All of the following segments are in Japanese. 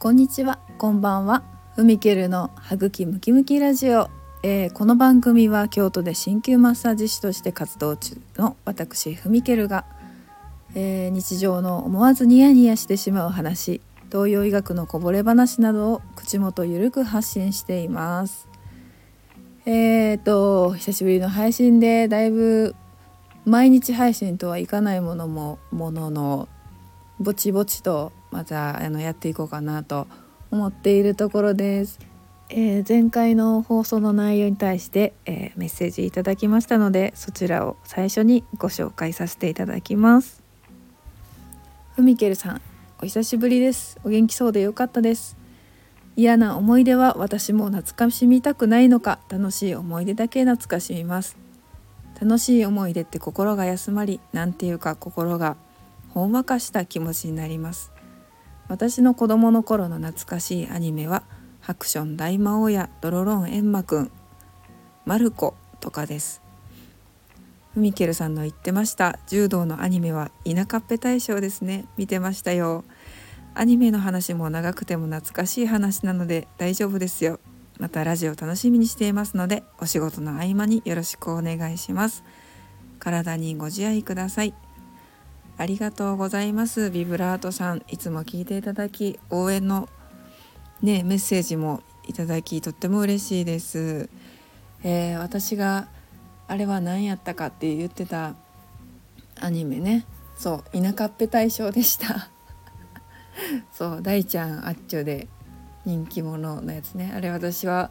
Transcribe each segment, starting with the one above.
こんにちは、こんばんは。ふみけるのはぐきムキムキラジオ、えー、この番組は京都で鍼灸マッサージ師として活動中の私ふみけるが、えー、日常の思わずニヤニヤしてしまう話、東洋医学のこぼれ話などを口元ゆるく発信しています。えーと久しぶりの配信でだいぶ毎日配信とはいかないものももののぼちぼちとまたあのやっていこうかなと思っているところです。えー、前回の放送の内容に対して、えー、メッセージいただきましたのでそちらを最初にご紹介させていただきます。ふみけるさんお久しぶりですお元気そうでよかったです嫌な思い出は私も懐かしみたくないのか楽しい思い出だけ懐かしみます楽しい思い出って心が休まりなんていうか心がほんわかした気持ちになります私の子供の頃の懐かしいアニメはハクション大魔王やドロロンエンマくんマルコとかです。フミケルさんの言ってました柔道のアニメは田舎っぺ大賞ですね。見てましたよ。アニメの話も長くても懐かしい話なので大丈夫ですよ。またラジオ楽しみにしていますのでお仕事の合間によろしくお願いします。体にご自愛ください。ありがとうございます。ビブラートさんいつも聞いていただき応援のねメッセージもいただきとっても嬉しいです、えー、私があれは何やったかって言ってたアニメね。そう田舎っぺ大賞でした。そう大ちゃんあっちょで人気者のやつね。あれ私は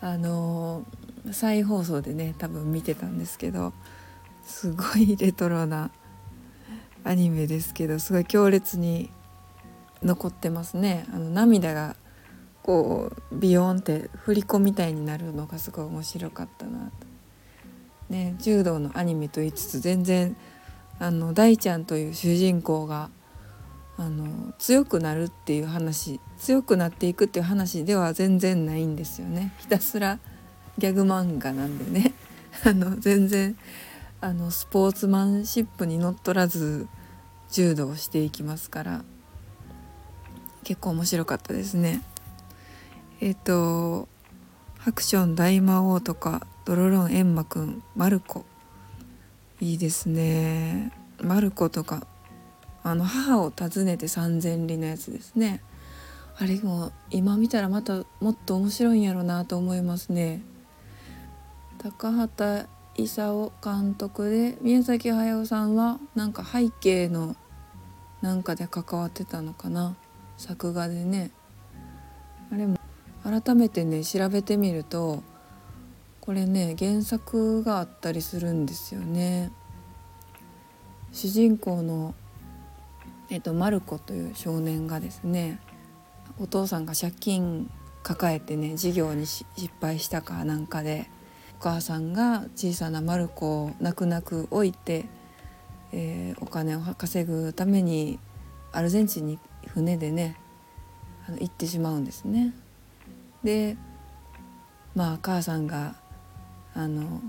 あのー、再放送でね多分見てたんですけどすごいレトロなアニメですけどすごい強烈に残ってますね。あの涙がこうビヨンって振り子みたいになるのがすごい面白かったなと。ね柔道のアニメと言いつつ全然あの大ちゃんという主人公があの強くなるっていう話強くなっていくっていう話では全然ないんですよね。ひたすらギャグ漫画なんでね。あの全然あのスポーツマンシップにのっとらず柔道をしていきますから結構面白かったですね。えっ、ー、とハクション大魔王とかドロロンエンマくんマルコ。いいですね。マルコとかあの母を訪ねて三千里のやつですね。あれも今見たらまたもっと面白いんやろうなと思いますね。高畑勲監督で宮崎駿さんはなんか背景のなんかで関わってたのかな作画でね。あれも改めてね調べてみるとこれね原作があったりするんですよね。主人公のえっと、マルコという少年がですねお父さんが借金抱えてね事業に失敗したかなんかで。母さんが小さなマルコを泣く泣く置いて、えー、お金を稼ぐためにアルゼンチンに船でねあの行ってしまうんですね。でまあ母さんがあの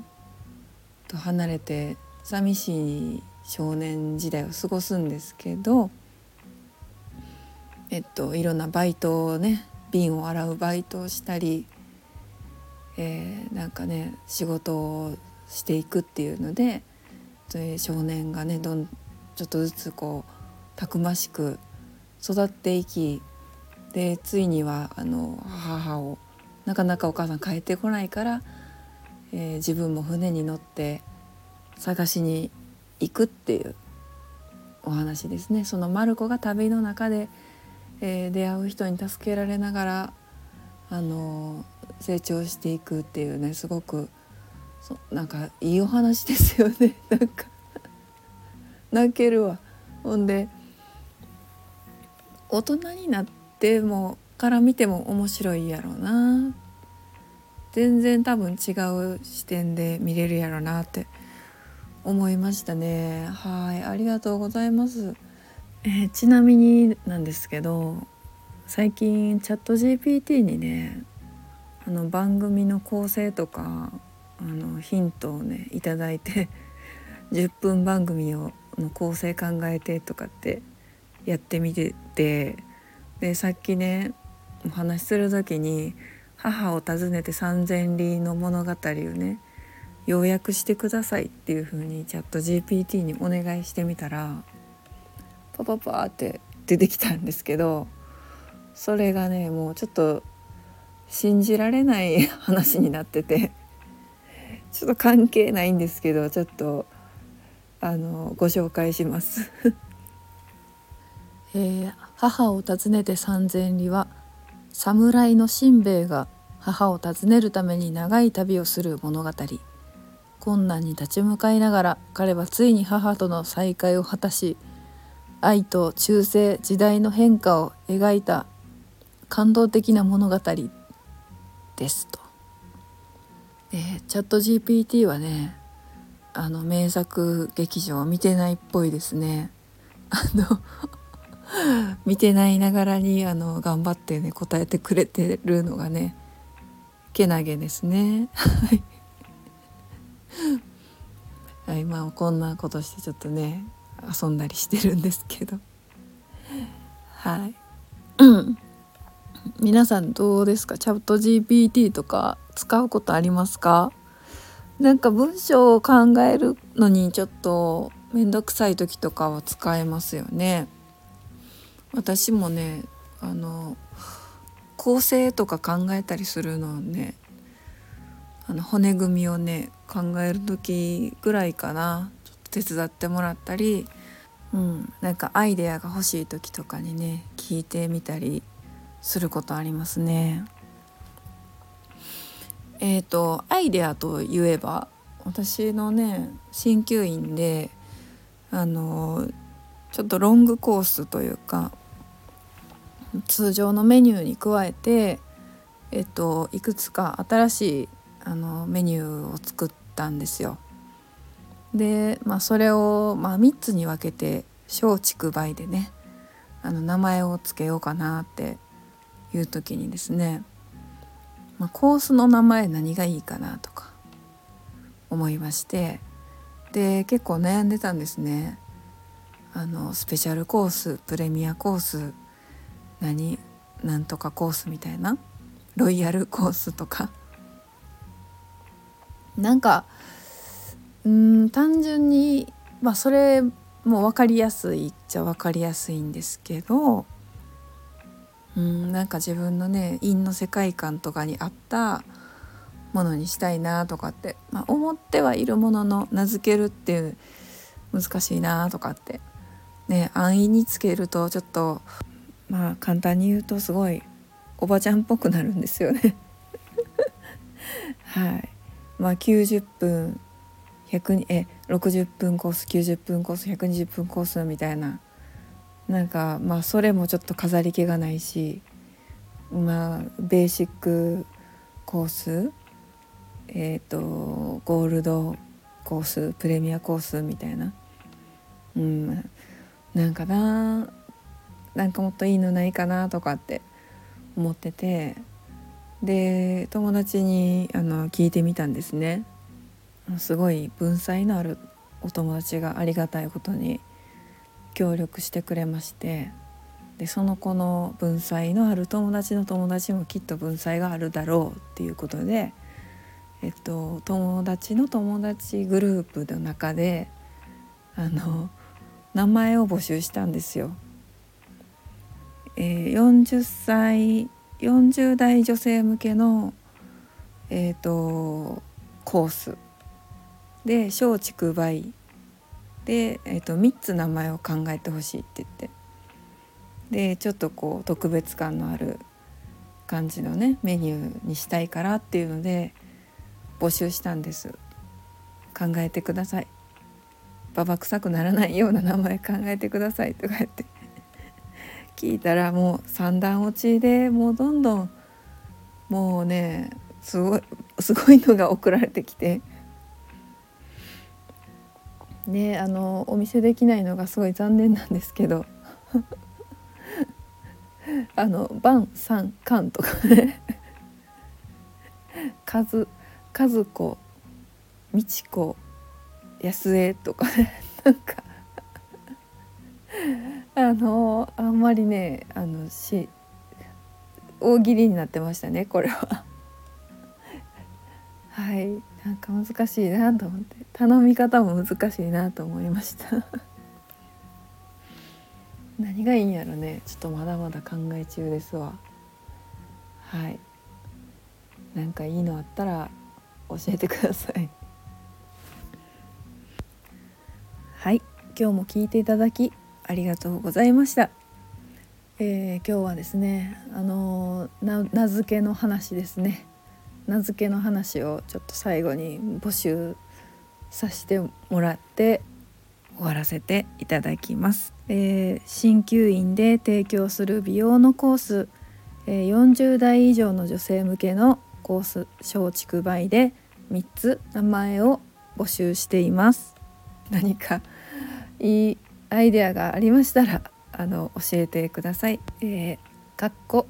と離れて寂しい少年時代を過ごすんですけどえっといろんなバイトをね瓶を洗うバイトをしたり、えー、なんかね仕事をしていくっていうので少年がねどんちょっとずつこうたくましく育っていきでついにはあの母をなかなかお母さん帰ってこないから、えー、自分も船に乗って探しに行くっていうお話ですね。そのマルコが旅の中で、えー、出会う人に助けられながらあの成長していくっていうねすごくそなんかいいお話ですよね。なんか泣けるわ。ほんで大人になってもから見ても面白いやろうな。全然多分違う視点で見れるやろうなって思いましたね。はい。ありがとうございます、えー、ちなみになんですけど最近チャット GPT にねあの番組の構成とかあのヒントをね頂いて 10分番組をの構成考えてとかってやってみててでさっきねお話しする時に「母を訪ねて三千里の物語」をね要約してくださいっていう風にチャット GPT にお願いしてみたらパパパって出てきたんですけどそれがねもうちょっと信じられない話になっててちょっと関係ないんですけどちょっとあのご紹介します。えー、母を訪ねて三千里は侍のしんべヱが母を訪ねるために長い旅をする物語。困難に立ち向かいながら彼はついに母との再会を果たし愛と忠誠時代の変化を描いた感動的な物語。ですと。え、チャット GPT はねあの名作劇場見てないっぽいですね。あの 見てないながらにあの頑張ってね答えてくれてるのがねけなげですね。はい、まあこんなことしてちょっとね遊んだりしてるんですけどはい、皆さんどうですか？チャット GPT とか使うことありますか？なんか文章を考えるのにちょっと面倒くさい時とかは使えますよね。私もねあの構成とか考えたりするのをねあの骨組みをね考える時ぐらいかな。ちょっと手伝ってもらったり、うん、なんかアイデアが欲しい時とかにね聞いてみたりすることありますね。えーと、アイデアといえば私のね鍼灸院であのちょっとロングコースというか通常のメニューに加えて、えっと、いくつか新しいあのメニューを作ったんですよ。で、まあ、それを、まあ、3つに分けて松竹梅でねあの名前を付けようかなっていう時にですね、まあ、コースの名前何がいいかなとか思いましてで結構悩んでたんですね。あのスペシャルコースプレミアコース何なんとかコースみたいなロイヤルコースとかなんかうん単純にまあそれも分かりやすいっちゃ分かりやすいんですけどうんなんか自分のね陰の世界観とかに合ったものにしたいなとかって、まあ、思ってはいるものの名付けるっていう難しいなとかってね安易につけるとちょっとまあ簡単に言うとすごいおばちゃんっぽくなるんですよね。はい。まあ90分100え60分コース90分コース120分コースみたいななんかまあそれもちょっと飾り気がないしまあベーシックコースえっ、ー、とゴールドコースプレミアコースみたいな。うんなんかななんかもっといいのないかなとかって思っててで友達にあの聞いてみたんですね。すごい文才のあるお友達がありがたいことに。協力してくれましてでその子の文才のある友達の友達もきっと文才があるだろうっていうことで、えっと、友達の友達グループの中であの名前を募集したんですよ。えー、40歳40代女性向けの、えーと、コースで松竹梅で、えーと、3つ名前を考えてほしいって言って。でちょっとこう特別感のある感じのねメニューにしたいからっていうので募集したんです。考えてください。ババ臭くならないような名前考えてくださいとか言って。聞いたらもう三段落ちでもうどんどんもうねすごいすごいのが送られてきて。ねあのお見せできないのがすごい残念なんですけど。あの「晩三巻」とかね「和和子美智子安江」とかね なんか。あのあんまりねあのし大喜利になってましたねこれは。はい。なんか難しいなと思って頼み方も難しいなと思いました。何がいいんやろね。ちょっとまだまだ考え中ですわ。はい。なんかいいのあったら教えてください。はい。今日も聞いていただきありがとうございました、えー、今日はですねあのー、名付けの話ですね。名付けの話をちょっと最後に募集させてもらって終わらせていただきます。えー、鍼灸院で提供する美容のコース、えー、40代以上の女性向けのコース松竹梅で3つ名前を募集しています。何かいいアイデアがありましたらあの教えてください。えー、かっこ、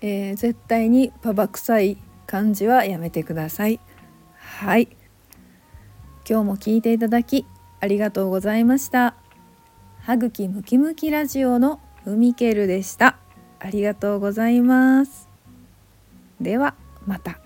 えー、絶対にパパ臭い漢字はやめてください。はい。今日も聞いていただきありがとうございました。歯茎ムキムキラジオのふみけるでした。ありがとうございます。ではまた。